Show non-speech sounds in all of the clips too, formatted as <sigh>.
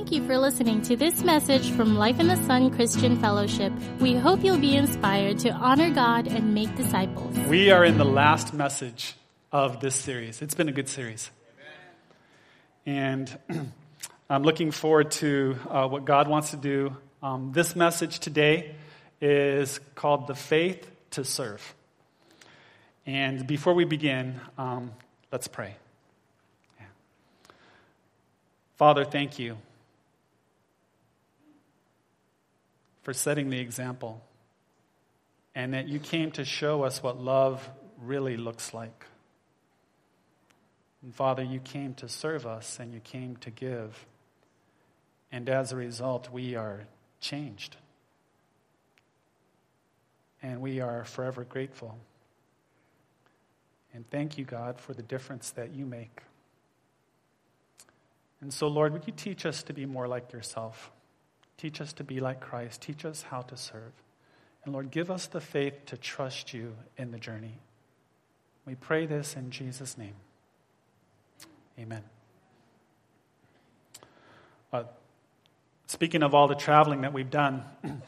Thank you for listening to this message from Life in the Sun Christian Fellowship. We hope you'll be inspired to honor God and make disciples. We are in the last message of this series. It's been a good series. And <clears throat> I'm looking forward to uh, what God wants to do. Um, this message today is called The Faith to Serve. And before we begin, um, let's pray. Yeah. Father, thank you for setting the example and that you came to show us what love really looks like. And Father, you came to serve us and you came to give. And as a result, we are changed. And we are forever grateful. And thank you, God, for the difference that you make. And so, Lord, would you teach us to be more like yourself? Teach us to be like Christ. Teach us how to serve. And Lord, give us the faith to trust you in the journey. We pray this in Jesus' name. Amen. Uh, speaking of all the traveling that we've done, <clears throat>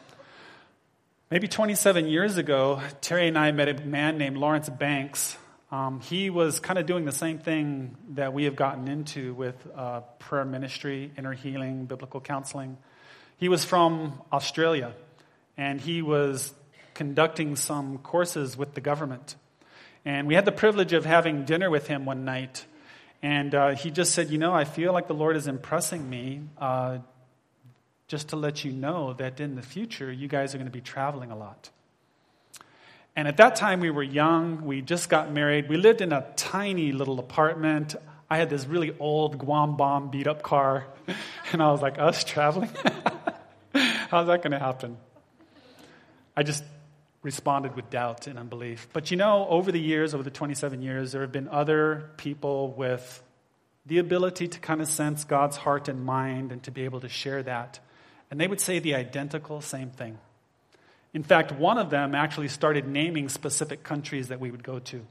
maybe 27 years ago, Terry and I met a man named Lawrence Banks. Um, he was kind of doing the same thing that we have gotten into with uh, prayer ministry, inner healing, biblical counseling. He was from Australia, and he was conducting some courses with the government. And we had the privilege of having dinner with him one night. And uh, he just said, You know, I feel like the Lord is impressing me uh, just to let you know that in the future, you guys are going to be traveling a lot. And at that time, we were young. We just got married. We lived in a tiny little apartment. I had this really old Guam bomb beat up car. <laughs> And I was like, Us traveling? <laughs> How's that going to happen? I just responded with doubt and unbelief. But you know, over the years, over the 27 years, there have been other people with the ability to kind of sense God's heart and mind and to be able to share that. And they would say the identical same thing. In fact, one of them actually started naming specific countries that we would go to.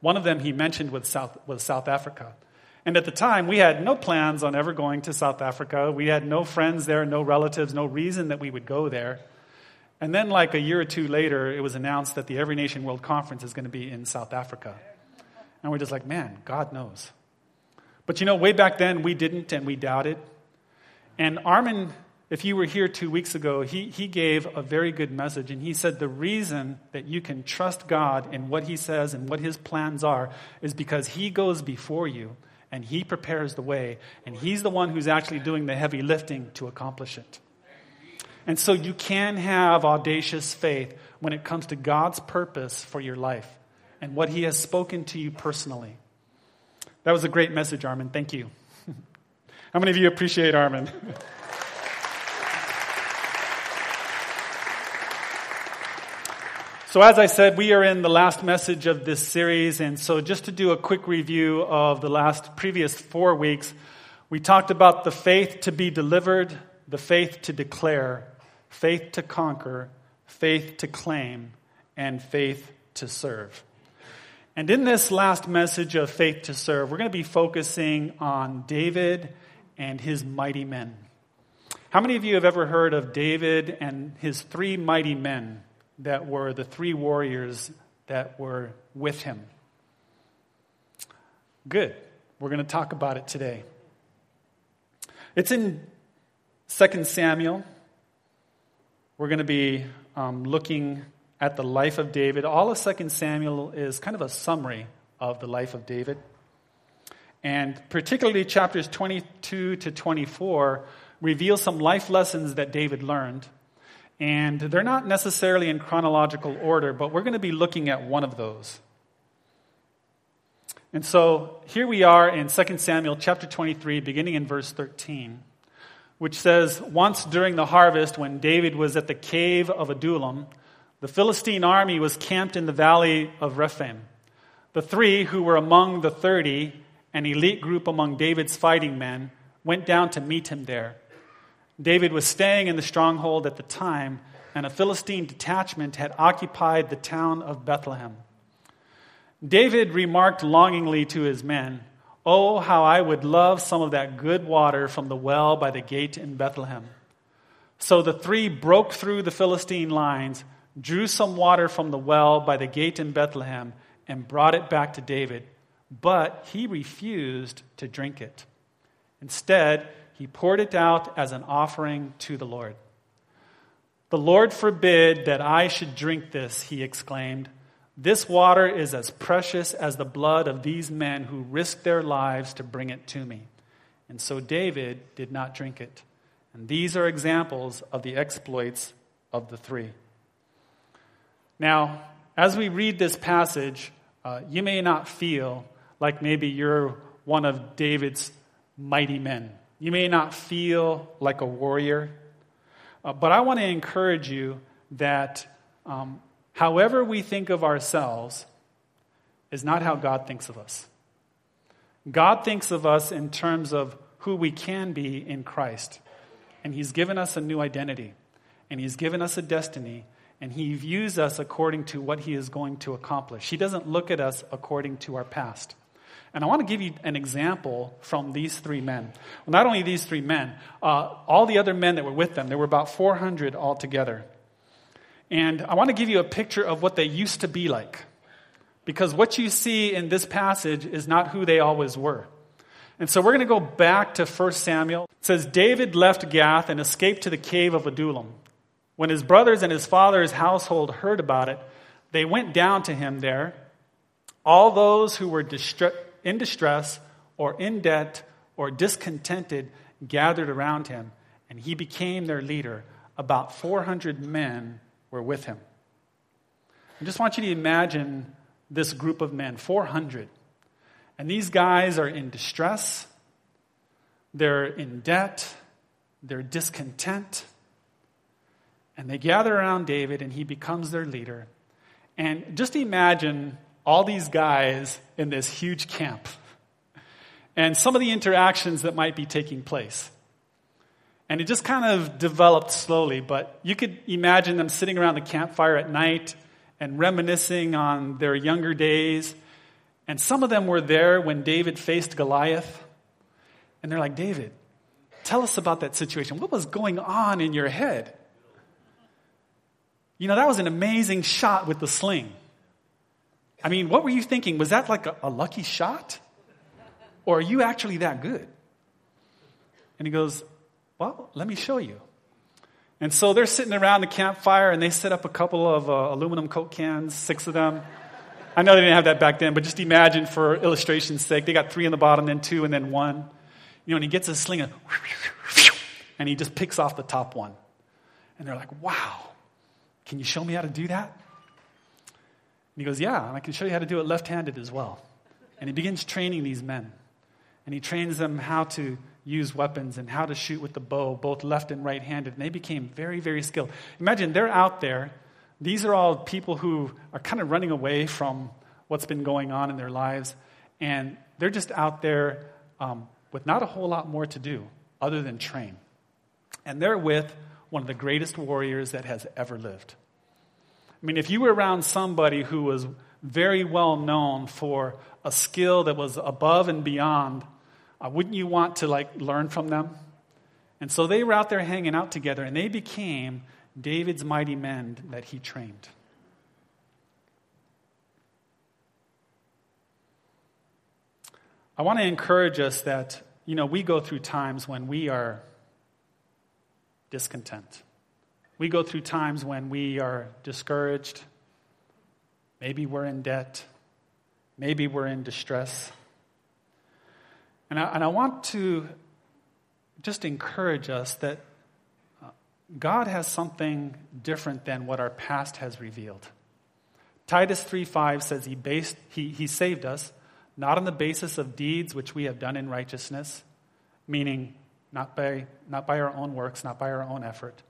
One of them he mentioned was South, was South Africa. And at the time, we had no plans on ever going to South Africa. We had no friends there, no relatives, no reason that we would go there. And then, like a year or two later, it was announced that the Every Nation World Conference is going to be in South Africa. And we're just like, man, God knows. But you know, way back then, we didn't and we doubted. And Armin, if you were here two weeks ago, he, he gave a very good message. And he said the reason that you can trust God in what he says and what his plans are is because he goes before you and He prepares the way, and He's the one who's actually doing the heavy lifting to accomplish it. And so you can have audacious faith when it comes to God's purpose for your life and what He has spoken to you personally. That was a great message, Armin. Thank you. <laughs> How many of you appreciate Armin? <laughs> So, as I said, we are in the last message of this series. And so, just to do a quick review of the last previous four weeks, we talked about the faith to be delivered, the faith to declare, faith to conquer, faith to claim, and faith to serve. And in this last message of faith to serve, we're going to be focusing on David and his mighty men. How many of you have ever heard of David and his three mighty men? That were the three warriors that were with him. Good. We're going to talk about it today. It's in 2 Samuel. We're going to be um, looking at the life of David. All of 2 Samuel is kind of a summary of the life of David. And particularly chapters 22 to 24 reveal some life lessons that David learned and they're not necessarily in chronological order, but we're going to be looking at one of those. And so here we are in 2 Samuel chapter 23, beginning in verse 13, which says Once during the harvest, when David was at the cave of Adullam, the Philistine army was camped in the valley of Rephaim. The three who were among the thirty, an elite group among David's fighting men, went down to meet him there. David was staying in the stronghold at the time, and a Philistine detachment had occupied the town of Bethlehem. David remarked longingly to his men, Oh, how I would love some of that good water from the well by the gate in Bethlehem. So the three broke through the Philistine lines, drew some water from the well by the gate in Bethlehem, and brought it back to David. But he refused to drink it. Instead, he poured it out as an offering to the Lord. The Lord forbid that I should drink this, he exclaimed. This water is as precious as the blood of these men who risked their lives to bring it to me. And so David did not drink it. And these are examples of the exploits of the three. Now, as we read this passage, uh, you may not feel like maybe you're one of David's mighty men. You may not feel like a warrior. Uh, but I want to encourage you that um, however we think of ourselves is not how God thinks of us. God thinks of us in terms of who we can be in Christ. And He's given us a new identity, and He's given us a destiny, and He views us according to what He is going to accomplish. He doesn't look at us according to our past. And I want to give you an example from these three men. Well, not only these three men, uh, all the other men that were with them, there were about 400 altogether. And I want to give you a picture of what they used to be like. Because what you see in this passage is not who they always were. And so we're going to go back to 1 Samuel. It says, David left Gath and escaped to the cave of Adullam. When his brothers and his father's household heard about it, they went down to him there. All those who were in distress or in debt or discontented gathered around him, and he became their leader. About 400 men were with him. I just want you to imagine this group of men 400. And these guys are in distress, they're in debt, they're discontent. And they gather around David, and he becomes their leader. And just imagine all these guys in this huge camp and some of the interactions that might be taking place. And it just kind of developed slowly, but you could imagine them sitting around the campfire at night and reminiscing on their younger days. And some of them were there when David faced Goliath. And they're like, David, tell us about that situation. What was going on in your head? You know, that was an amazing shot with the sling. I mean, what were you thinking? Was that like a, a lucky shot? Or are you actually that good? And he goes, Well, let me show you. And so they're sitting around the campfire and they set up a couple of uh, aluminum Coke cans, six of them. I know they didn't have that back then, but just imagine for illustration's sake, they got three in the bottom, then two, and then one. You know, and he gets a sling and he just picks off the top one. And they're like, wow, can you show me how to do that? He goes, Yeah, and I can show you how to do it left handed as well. And he begins training these men. And he trains them how to use weapons and how to shoot with the bow, both left and right handed. And they became very, very skilled. Imagine they're out there. These are all people who are kind of running away from what's been going on in their lives. And they're just out there um, with not a whole lot more to do other than train. And they're with one of the greatest warriors that has ever lived. I mean, if you were around somebody who was very well known for a skill that was above and beyond, uh, wouldn't you want to like learn from them? And so they were out there hanging out together, and they became David's mighty men that he trained. I want to encourage us that, you know, we go through times when we are discontent. We go through times when we are discouraged. Maybe we're in debt. Maybe we're in distress. And I, and I want to just encourage us that uh, God has something different than what our past has revealed. Titus 3:5 says he, based, he, he saved us not on the basis of deeds which we have done in righteousness, meaning not by, not by our own works, not by our own effort,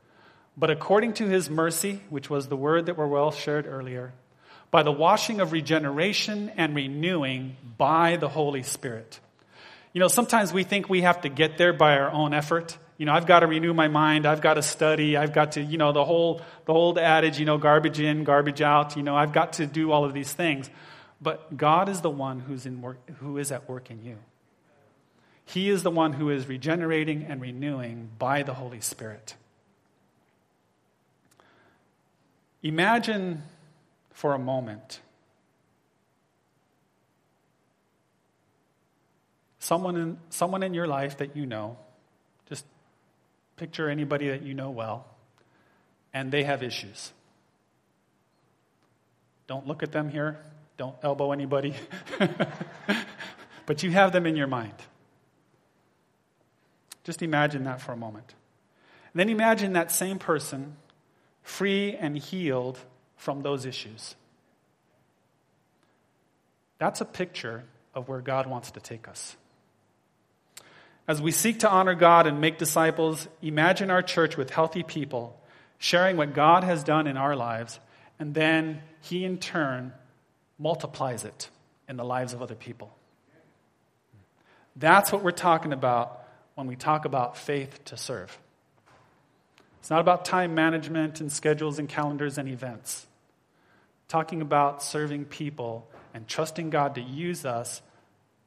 but according to his mercy, which was the word that were well shared earlier, by the washing of regeneration and renewing by the Holy Spirit. You know, sometimes we think we have to get there by our own effort. You know, I've got to renew my mind. I've got to study. I've got to, you know, the whole, the old adage, you know, garbage in, garbage out. You know, I've got to do all of these things. But God is the one who's in work, who is at work in you. He is the one who is regenerating and renewing by the Holy Spirit. Imagine for a moment someone in, someone in your life that you know, just picture anybody that you know well, and they have issues. Don't look at them here. Don't elbow anybody. <laughs> but you have them in your mind. Just imagine that for a moment. And then imagine that same person free and healed from those issues. That's a picture of where God wants to take us. As we seek to honor God and make disciples, imagine our church with healthy people sharing what God has done in our lives, and then He in turn multiplies it in the lives of other people. That's what we're talking about when we talk about faith to serve. It's not about time management and schedules and calendars and events. Talking about serving people and trusting God to use us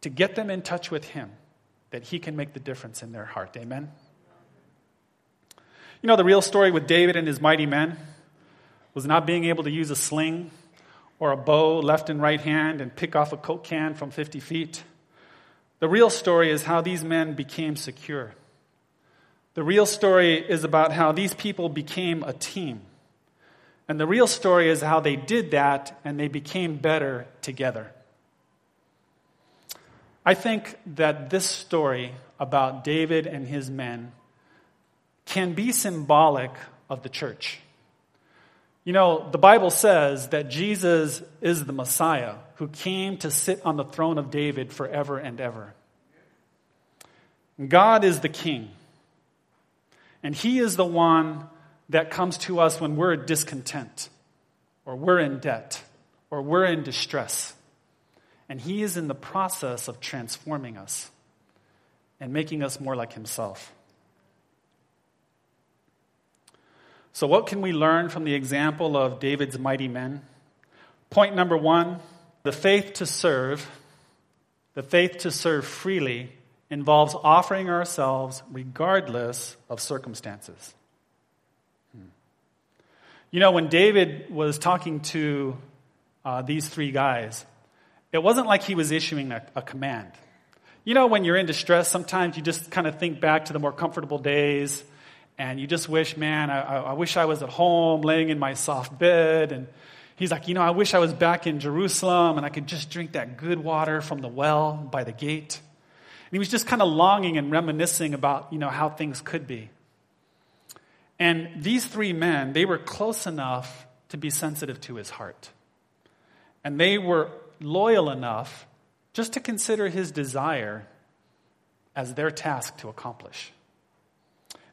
to get them in touch with Him, that He can make the difference in their heart. Amen? You know, the real story with David and his mighty men was not being able to use a sling or a bow left and right hand and pick off a Coke can from 50 feet. The real story is how these men became secure. The real story is about how these people became a team. And the real story is how they did that and they became better together. I think that this story about David and his men can be symbolic of the church. You know, the Bible says that Jesus is the Messiah who came to sit on the throne of David forever and ever. God is the king. And he is the one that comes to us when we're discontent, or we're in debt, or we're in distress. And he is in the process of transforming us and making us more like himself. So, what can we learn from the example of David's mighty men? Point number one the faith to serve, the faith to serve freely, involves offering ourselves regardless of circumstances. Hmm. You know, when David was talking to uh, these three guys, it wasn't like he was issuing a, a command. You know, when you're in distress, sometimes you just kind of think back to the more comfortable days and you just wish, man, I, I wish I was at home laying in my soft bed. And he's like, you know, I wish I was back in Jerusalem and I could just drink that good water from the well by the gate. And he was just kind of longing and reminiscing about, you know, how things could be. And these three men, they were close enough to be sensitive to his heart. And they were loyal enough just to consider his desire as their task to accomplish.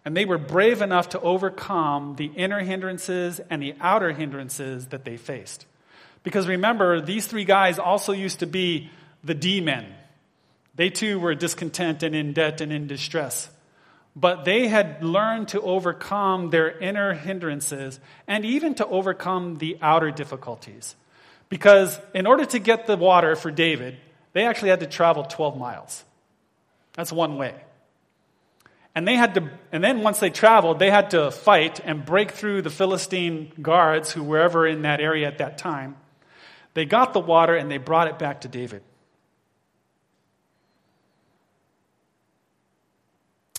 And they were brave enough to overcome the inner hindrances and the outer hindrances that they faced. Because remember, these three guys also used to be the D men. They too were discontent and in debt and in distress. But they had learned to overcome their inner hindrances and even to overcome the outer difficulties. Because in order to get the water for David, they actually had to travel 12 miles. That's one way. And they had to, and then once they traveled, they had to fight and break through the Philistine guards who were ever in that area at that time. They got the water and they brought it back to David.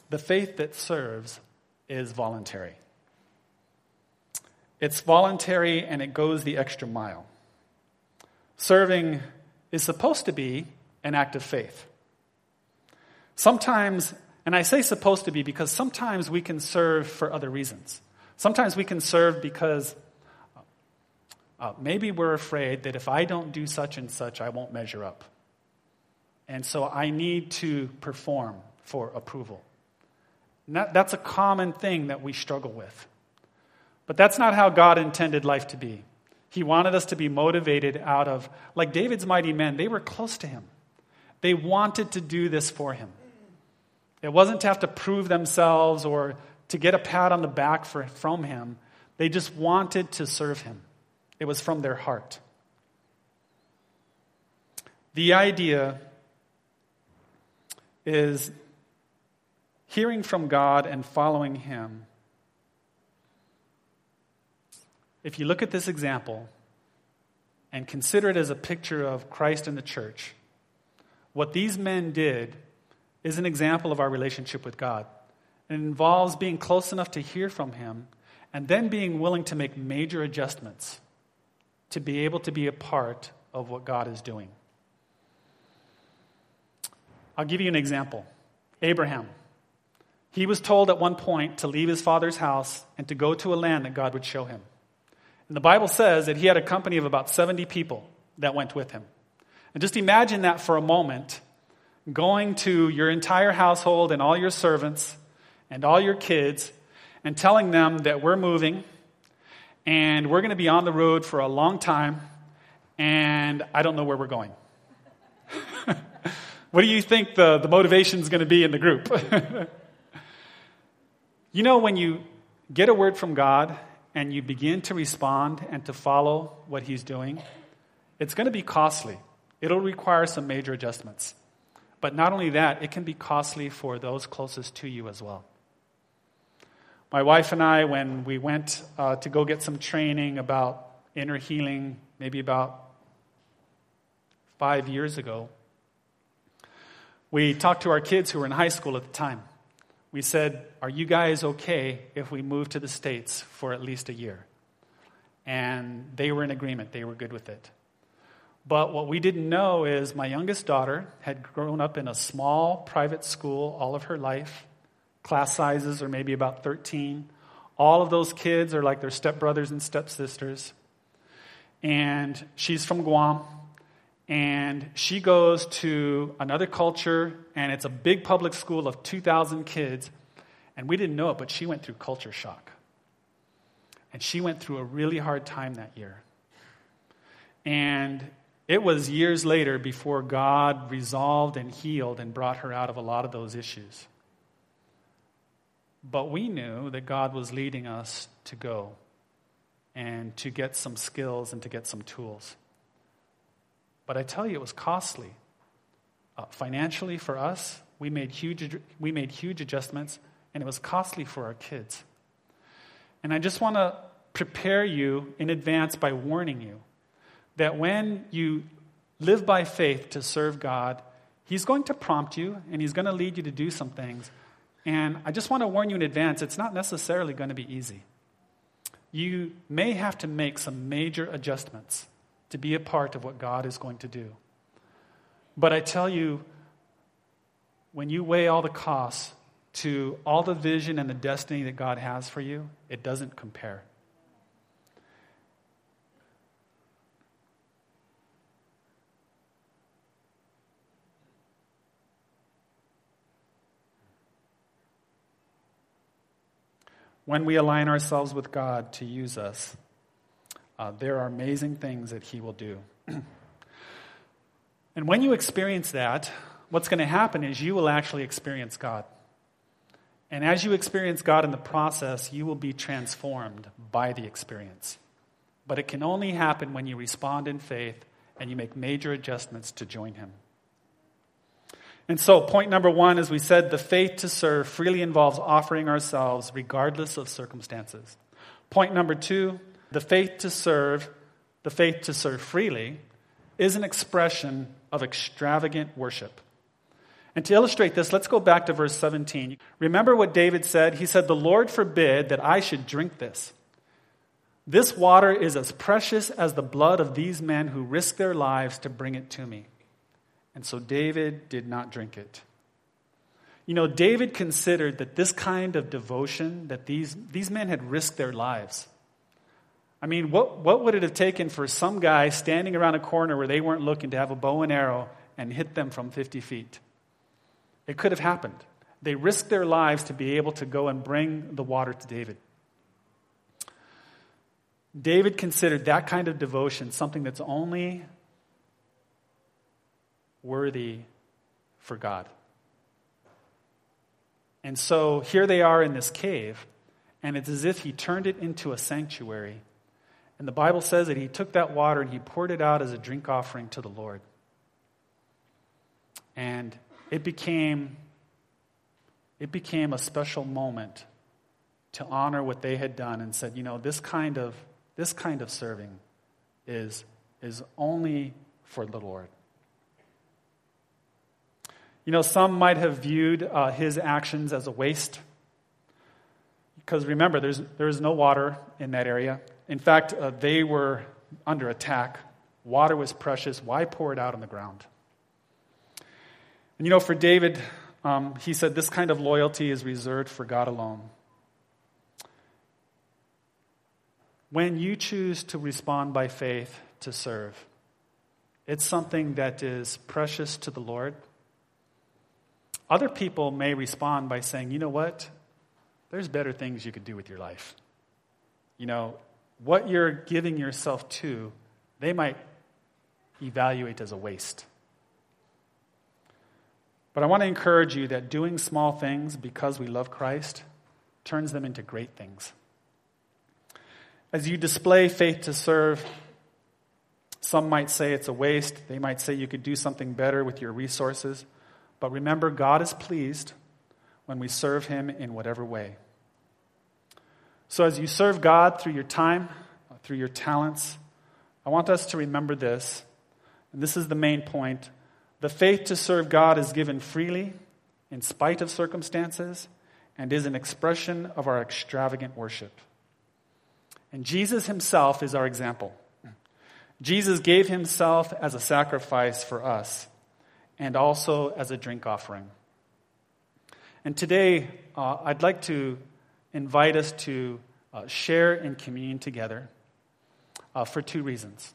The faith that serves is voluntary. It's voluntary and it goes the extra mile. Serving is supposed to be an act of faith. Sometimes and I say supposed to be because sometimes we can serve for other reasons. Sometimes we can serve because uh, maybe we're afraid that if I don't do such and such, I won't measure up. And so I need to perform for approval. That, that's a common thing that we struggle with. But that's not how God intended life to be. He wanted us to be motivated out of, like David's mighty men, they were close to him. They wanted to do this for him. It wasn't to have to prove themselves or to get a pat on the back for, from him. They just wanted to serve him. It was from their heart. The idea is hearing from God and following Him. If you look at this example and consider it as a picture of Christ and the church, what these men did is an example of our relationship with God. It involves being close enough to hear from Him and then being willing to make major adjustments to be able to be a part of what God is doing. I'll give you an example Abraham. He was told at one point to leave his father's house and to go to a land that God would show him. And the Bible says that he had a company of about 70 people that went with him. And just imagine that for a moment going to your entire household and all your servants and all your kids and telling them that we're moving and we're going to be on the road for a long time and I don't know where we're going. <laughs> what do you think the, the motivation is going to be in the group? <laughs> You know, when you get a word from God and you begin to respond and to follow what He's doing, it's going to be costly. It'll require some major adjustments. But not only that, it can be costly for those closest to you as well. My wife and I, when we went uh, to go get some training about inner healing, maybe about five years ago, we talked to our kids who were in high school at the time we said, Are you guys okay if we move to the States for at least a year? And they were in agreement, they were good with it. But what we didn't know is my youngest daughter had grown up in a small private school all of her life. Class sizes are maybe about 13. All of those kids are like their stepbrothers and stepsisters. And she's from Guam and she goes to another culture, and it's a big public school of 2,000 kids. And we didn't know it, but she went through culture shock. And she went through a really hard time that year. And it was years later before God resolved and healed and brought her out of a lot of those issues. But we knew that God was leading us to go and to get some skills and to get some tools. But I tell you, it was costly. Uh, financially for us, we made, huge, we made huge adjustments, and it was costly for our kids. And I just want to prepare you in advance by warning you that when you live by faith to serve God, He's going to prompt you and He's going to lead you to do some things. And I just want to warn you in advance, it's not necessarily going to be easy. You may have to make some major adjustments to be a part of what God is going to do. But I tell you, when you weigh all the costs to all the vision and the destiny that God has for you, it doesn't compare. When we align ourselves with God to use us, uh, there are amazing things that He will do. <clears throat> and when you experience that, what's going to happen is you will actually experience God. And as you experience God in the process, you will be transformed by the experience. But it can only happen when you respond in faith and you make major adjustments to join Him. And so, point number one, as we said, the faith to serve freely involves offering ourselves regardless of circumstances. Point number two, the faith to serve, the faith to serve freely, is an expression of extravagant worship. And to illustrate this, let's go back to verse 17. Remember what David said? He said, The Lord forbid that I should drink this. This water is as precious as the blood of these men who risked their lives to bring it to me. And so David did not drink it. You know, David considered that this kind of devotion, that these, these men had risked their lives. I mean, what, what would it have taken for some guy standing around a corner where they weren't looking to have a bow and arrow and hit them from 50 feet? It could have happened. They risked their lives to be able to go and bring the water to David. David considered that kind of devotion something that's only worthy for God. And so here they are in this cave, and it's as if he turned it into a sanctuary and the Bible says that he took that water and he poured it out as a drink offering to the Lord. And it became, it became a special moment to honor what they had done and said, you know, this kind of, this kind of serving is, is only for the Lord. You know, some might have viewed uh, his actions as a waste. Because remember, there's, there's no water in that area. In fact, uh, they were under attack. Water was precious. Why pour it out on the ground? And you know, for David, um, he said this kind of loyalty is reserved for God alone. When you choose to respond by faith to serve, it's something that is precious to the Lord. Other people may respond by saying, you know what? There's better things you could do with your life. You know, what you're giving yourself to, they might evaluate as a waste. But I want to encourage you that doing small things because we love Christ turns them into great things. As you display faith to serve, some might say it's a waste. They might say you could do something better with your resources. But remember, God is pleased when we serve Him in whatever way. So, as you serve God through your time, through your talents, I want us to remember this. And this is the main point. The faith to serve God is given freely, in spite of circumstances, and is an expression of our extravagant worship. And Jesus himself is our example. Jesus gave himself as a sacrifice for us and also as a drink offering. And today, uh, I'd like to invite us to uh, share in communion together uh, for two reasons.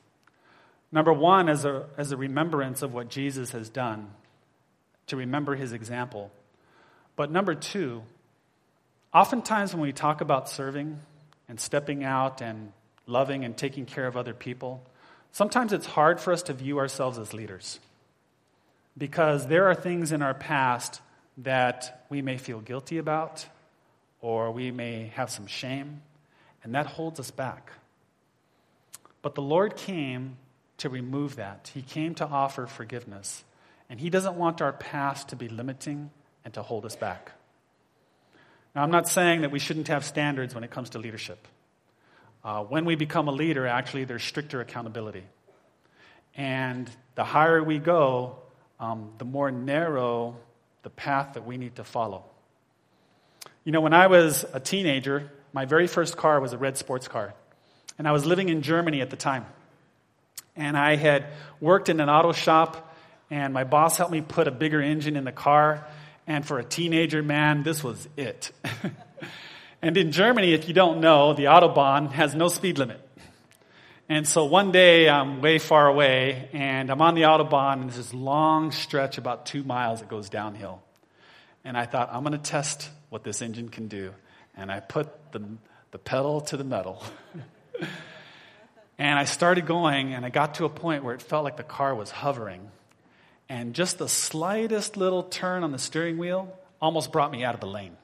Number one, as a, as a remembrance of what Jesus has done, to remember his example. But number two, oftentimes when we talk about serving and stepping out and loving and taking care of other people, sometimes it's hard for us to view ourselves as leaders because there are things in our past that we may feel guilty about or we may have some shame, and that holds us back. But the Lord came to remove that. He came to offer forgiveness, and He doesn't want our past to be limiting and to hold us back. Now, I'm not saying that we shouldn't have standards when it comes to leadership. Uh, when we become a leader, actually, there's stricter accountability. And the higher we go, um, the more narrow the path that we need to follow. You know, when I was a teenager, my very first car was a red sports car. And I was living in Germany at the time. And I had worked in an auto shop, and my boss helped me put a bigger engine in the car. And for a teenager, man, this was it. <laughs> and in Germany, if you don't know, the Autobahn has no speed limit. And so one day I'm way far away and I'm on the Autobahn and there's this long stretch about two miles that goes downhill. And I thought, I'm going to test what this engine can do. And I put the, the pedal to the metal. <laughs> and I started going and I got to a point where it felt like the car was hovering. And just the slightest little turn on the steering wheel almost brought me out of the lane.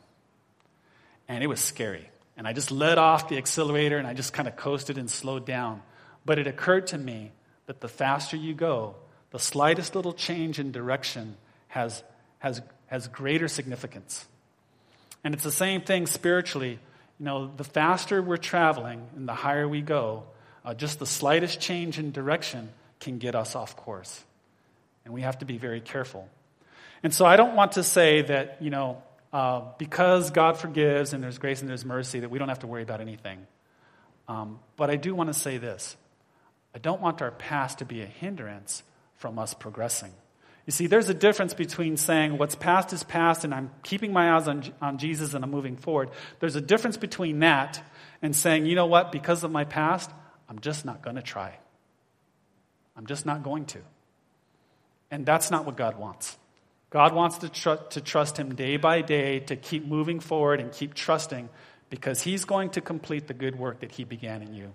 And it was scary. And I just let off the accelerator and I just kind of coasted and slowed down. But it occurred to me that the faster you go, the slightest little change in direction has, has, has greater significance. And it's the same thing spiritually. You know, the faster we're traveling and the higher we go, uh, just the slightest change in direction can get us off course. And we have to be very careful. And so I don't want to say that, you know, uh, because God forgives and there's grace and there's mercy, that we don't have to worry about anything. Um, but I do want to say this I don't want our past to be a hindrance from us progressing. You see, there's a difference between saying what's past is past and I'm keeping my eyes on, on Jesus and I'm moving forward. There's a difference between that and saying, you know what, because of my past, I'm just not going to try. I'm just not going to. And that's not what God wants. God wants to, tr- to trust Him day by day, to keep moving forward and keep trusting because He's going to complete the good work that He began in you.